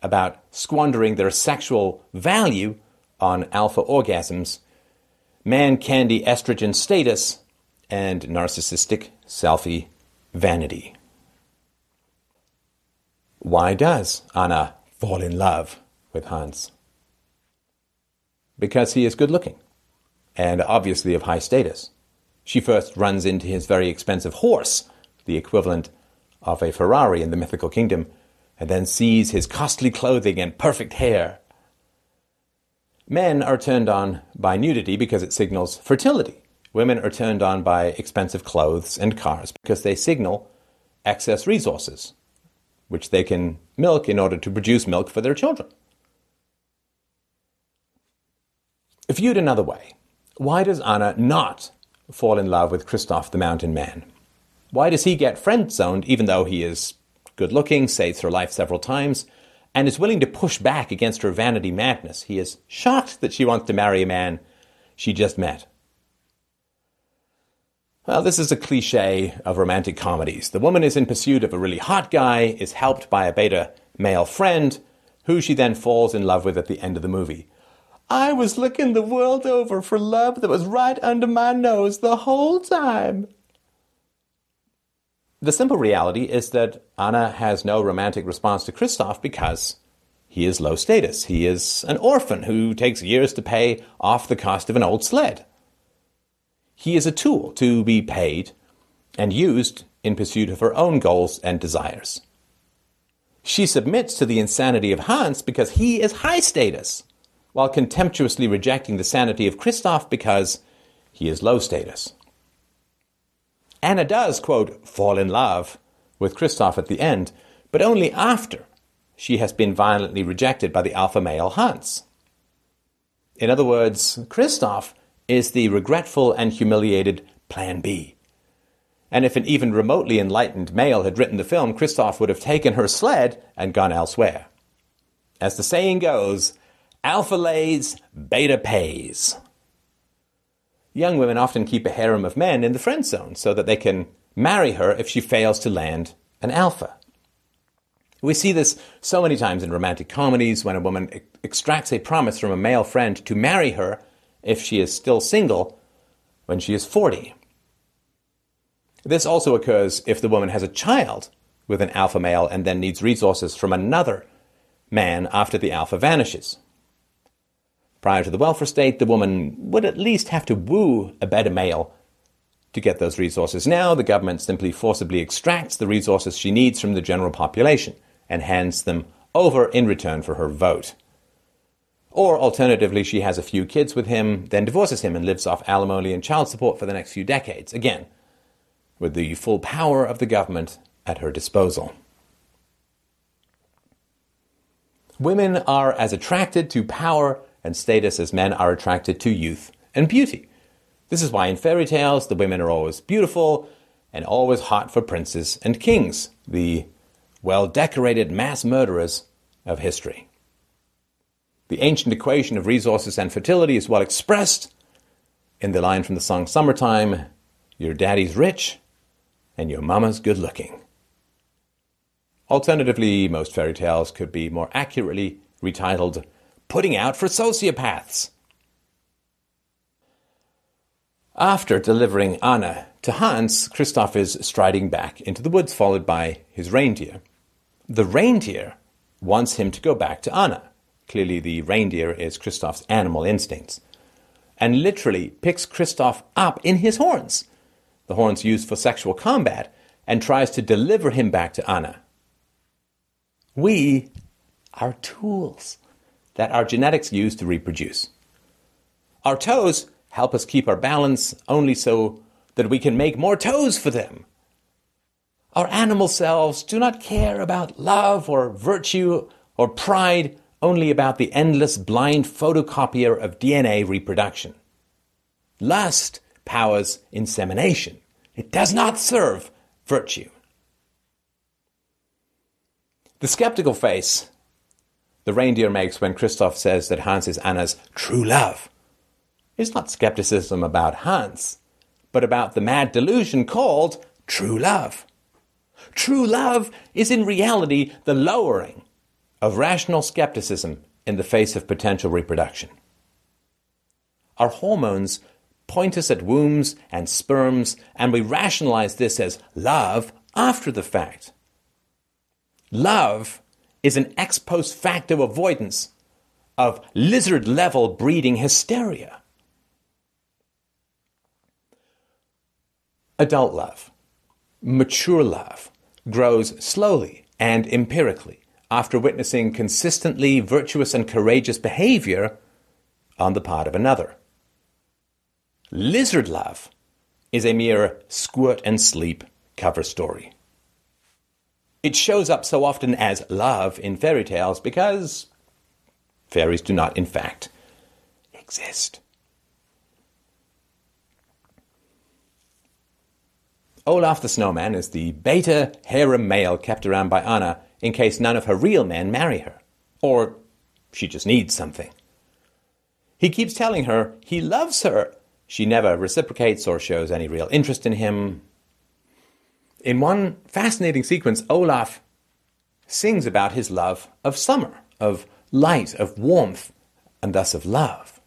about squandering their sexual value on alpha orgasms, man candy estrogen status, and narcissistic selfie vanity. Why does Anna fall in love with Hans? Because he is good looking and obviously of high status. She first runs into his very expensive horse, the equivalent of a Ferrari in the mythical kingdom, and then sees his costly clothing and perfect hair. Men are turned on by nudity because it signals fertility. Women are turned on by expensive clothes and cars because they signal excess resources, which they can milk in order to produce milk for their children. Viewed another way, why does Anna not fall in love with Kristoff the Mountain Man? Why does he get friend zoned even though he is good looking, saves her life several times, and is willing to push back against her vanity madness? He is shocked that she wants to marry a man she just met. Well, this is a cliche of romantic comedies. The woman is in pursuit of a really hot guy, is helped by a beta male friend, who she then falls in love with at the end of the movie. I was looking the world over for love that was right under my nose the whole time. The simple reality is that Anna has no romantic response to Kristoff because he is low status. He is an orphan who takes years to pay off the cost of an old sled. He is a tool to be paid and used in pursuit of her own goals and desires. She submits to the insanity of Hans because he is high status while contemptuously rejecting the sanity of Kristoff because he is low status. Anna does, quote, fall in love with Kristoff at the end, but only after she has been violently rejected by the alpha male Hans. In other words, Kristoff is the regretful and humiliated Plan B. And if an even remotely enlightened male had written the film, Kristoff would have taken her sled and gone elsewhere. As the saying goes, alpha lays, beta pays. Young women often keep a harem of men in the friend zone so that they can marry her if she fails to land an alpha. We see this so many times in romantic comedies when a woman e- extracts a promise from a male friend to marry her if she is still single when she is 40. This also occurs if the woman has a child with an alpha male and then needs resources from another man after the alpha vanishes. Prior to the welfare state, the woman would at least have to woo a better male to get those resources. Now, the government simply forcibly extracts the resources she needs from the general population and hands them over in return for her vote. Or alternatively, she has a few kids with him, then divorces him and lives off alimony and child support for the next few decades. Again, with the full power of the government at her disposal. Women are as attracted to power and status as men are attracted to youth and beauty. This is why in fairy tales the women are always beautiful and always hot for princes and kings, the well decorated mass murderers of history. The ancient equation of resources and fertility is well expressed in the line from the song Summertime Your daddy's rich and your mama's good looking. Alternatively, most fairy tales could be more accurately retitled Putting Out for Sociopaths. After delivering Anna to Hans, Kristoff is striding back into the woods, followed by his reindeer. The reindeer wants him to go back to Anna. Clearly, the reindeer is Kristoff's animal instincts. And literally picks Kristoff up in his horns, the horns used for sexual combat, and tries to deliver him back to Anna. We are tools that our genetics use to reproduce. Our toes help us keep our balance only so that we can make more toes for them. Our animal selves do not care about love or virtue or pride, only about the endless blind photocopier of DNA reproduction. Lust powers insemination. It does not serve virtue. The skeptical face the reindeer makes when Kristoff says that Hans is Anna's true love is not skepticism about Hans, but about the mad delusion called true love. True love is in reality the lowering of rational skepticism in the face of potential reproduction. Our hormones point us at wombs and sperms, and we rationalize this as love after the fact. Love is an ex post facto avoidance of lizard level breeding hysteria. Adult love, mature love, grows slowly and empirically after witnessing consistently virtuous and courageous behavior on the part of another. Lizard love is a mere squirt and sleep cover story. It shows up so often as love in fairy tales because fairies do not, in fact, exist. Olaf the Snowman is the beta harem male kept around by Anna in case none of her real men marry her. Or she just needs something. He keeps telling her he loves her. She never reciprocates or shows any real interest in him. In one fascinating sequence, Olaf sings about his love of summer, of light, of warmth, and thus of love.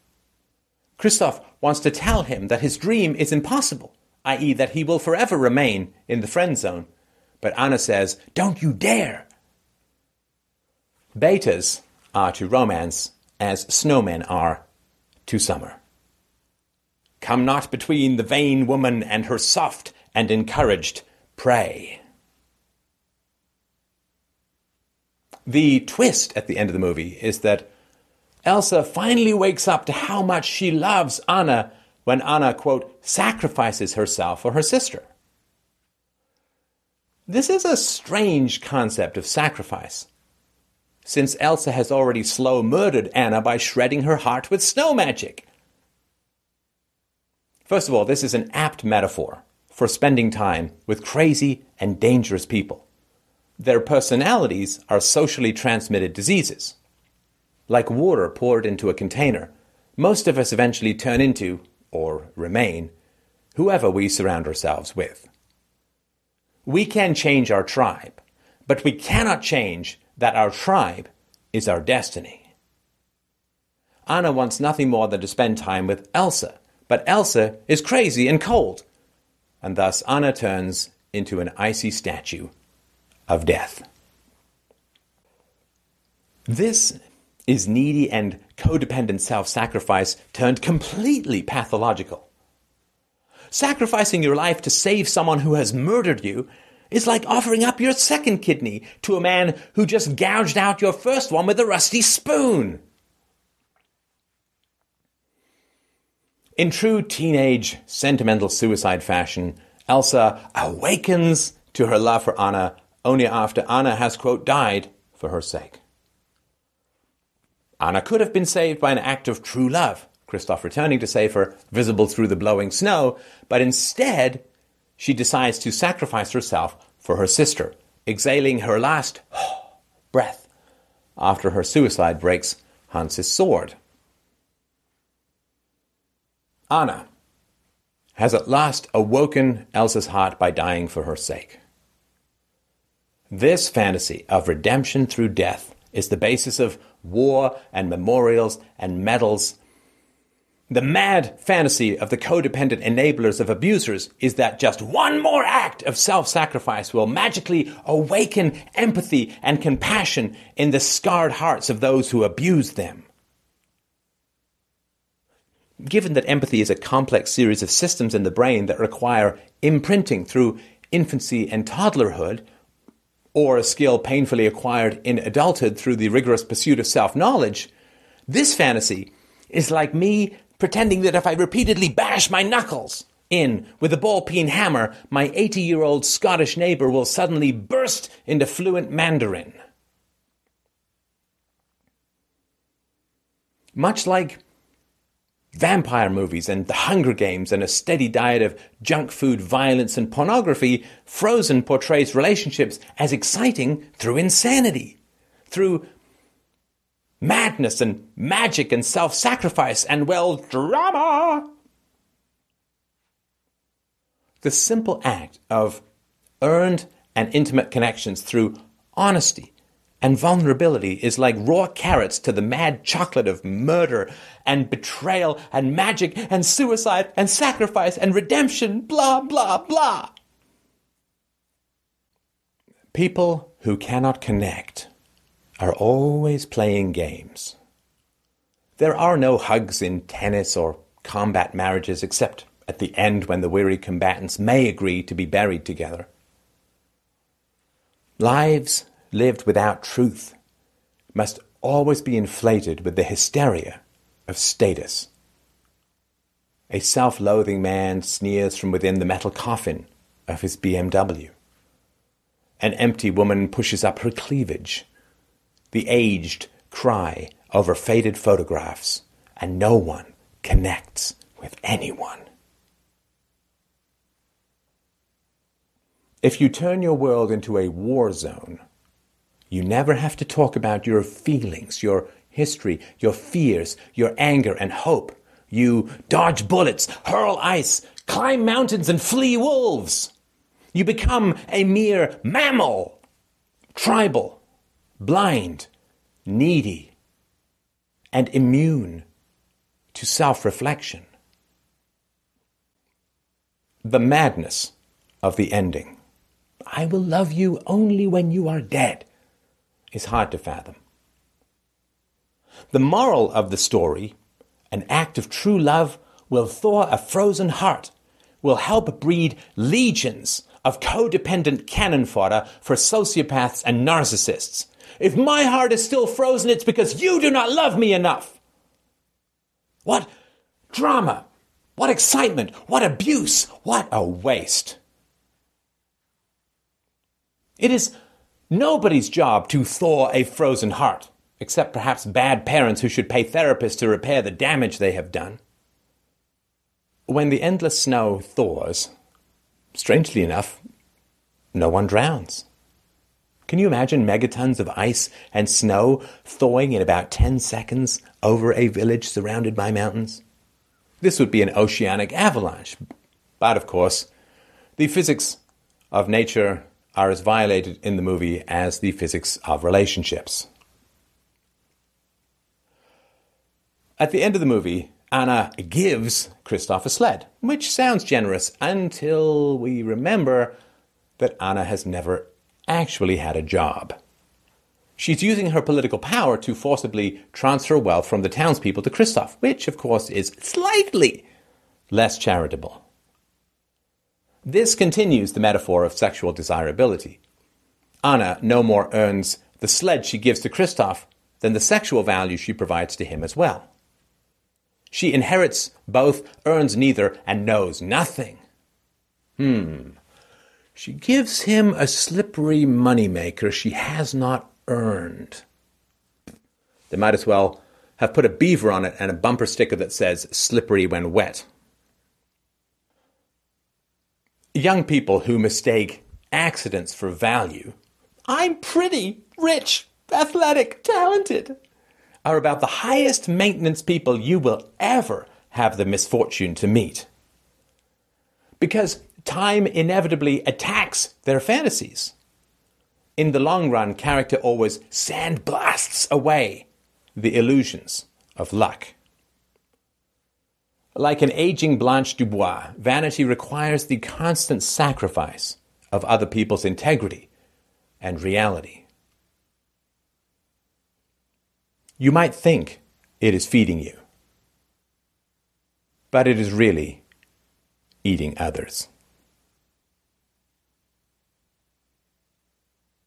Kristoff wants to tell him that his dream is impossible, i.e., that he will forever remain in the friend zone. But Anna says, Don't you dare! Betas are to romance as snowmen are to summer. Come not between the vain woman and her soft and encouraged prey. The twist at the end of the movie is that Elsa finally wakes up to how much she loves Anna when Anna, quote, sacrifices herself for her sister. This is a strange concept of sacrifice, since Elsa has already slow murdered Anna by shredding her heart with snow magic. First of all, this is an apt metaphor for spending time with crazy and dangerous people. Their personalities are socially transmitted diseases. Like water poured into a container, most of us eventually turn into, or remain, whoever we surround ourselves with. We can change our tribe, but we cannot change that our tribe is our destiny. Anna wants nothing more than to spend time with Elsa, but Elsa is crazy and cold, and thus Anna turns into an icy statue of death. This is needy and codependent self sacrifice turned completely pathological. Sacrificing your life to save someone who has murdered you is like offering up your second kidney to a man who just gouged out your first one with a rusty spoon. In true teenage sentimental suicide fashion, Elsa awakens to her love for Anna only after Anna has, quote, died for her sake. Anna could have been saved by an act of true love, Kristoff returning to save her, visible through the blowing snow, but instead, she decides to sacrifice herself for her sister, exhaling her last breath after her suicide breaks Hans's sword. Anna has at last awoken Elsa's heart by dying for her sake. This fantasy of redemption through death is the basis of war and memorials and medals. The mad fantasy of the codependent enablers of abusers is that just one more act of self sacrifice will magically awaken empathy and compassion in the scarred hearts of those who abuse them. Given that empathy is a complex series of systems in the brain that require imprinting through infancy and toddlerhood, or a skill painfully acquired in adulthood through the rigorous pursuit of self knowledge, this fantasy is like me pretending that if I repeatedly bash my knuckles in with a ball peen hammer, my 80 year old Scottish neighbor will suddenly burst into fluent Mandarin. Much like vampire movies and the Hunger Games and a steady diet of junk food, violence, and pornography, Frozen portrays relationships as exciting through insanity, through madness and magic and self sacrifice and, well, drama. The simple act of earned and intimate connections through honesty, and vulnerability is like raw carrots to the mad chocolate of murder and betrayal and magic and suicide and sacrifice and redemption, blah, blah, blah. People who cannot connect are always playing games. There are no hugs in tennis or combat marriages except at the end when the weary combatants may agree to be buried together. Lives lived without truth must always be inflated with the hysteria of status. A self loathing man sneers from within the metal coffin of his BMW. An empty woman pushes up her cleavage. The aged cry over faded photographs, and no one connects with anyone. If you turn your world into a war zone, you never have to talk about your feelings, your history, your fears, your anger and hope. You dodge bullets, hurl ice, climb mountains, and flee wolves. You become a mere mammal, tribal, blind, needy, and immune to self reflection. The madness of the ending. I will love you only when you are dead is hard to fathom. The moral of the story, an act of true love, will thaw a frozen heart, will help breed legions of codependent cannon fodder for sociopaths and narcissists. If my heart is still frozen, it's because you do not love me enough. What drama! What excitement! What abuse! What a waste! It is Nobody's job to thaw a frozen heart, except perhaps bad parents who should pay therapists to repair the damage they have done. When the endless snow thaws, strangely enough, no one drowns. Can you imagine megatons of ice and snow thawing in about 10 seconds over a village surrounded by mountains? This would be an oceanic avalanche. But of course, the physics of nature are as violated in the movie as the physics of relationships. At the end of the movie, Anna gives Kristoff a sled, which sounds generous until we remember that Anna has never actually had a job. She's using her political power to forcibly transfer wealth from the townspeople to Kristoff, which, of course, is slightly less charitable. This continues the metaphor of sexual desirability. Anna no more earns the sled she gives to Kristoff than the sexual value she provides to him as well. She inherits both, earns neither, and knows nothing. Hmm. She gives him a slippery moneymaker she has not earned. They might as well have put a beaver on it and a bumper sticker that says slippery when wet. Young people who mistake accidents for value, I'm pretty, rich, athletic, talented, are about the highest maintenance people you will ever have the misfortune to meet. Because time inevitably attacks their fantasies. In the long run, character always sandblasts away the illusions of luck. Like an aging Blanche Dubois, vanity requires the constant sacrifice of other people's integrity and reality. You might think it is feeding you, but it is really eating others.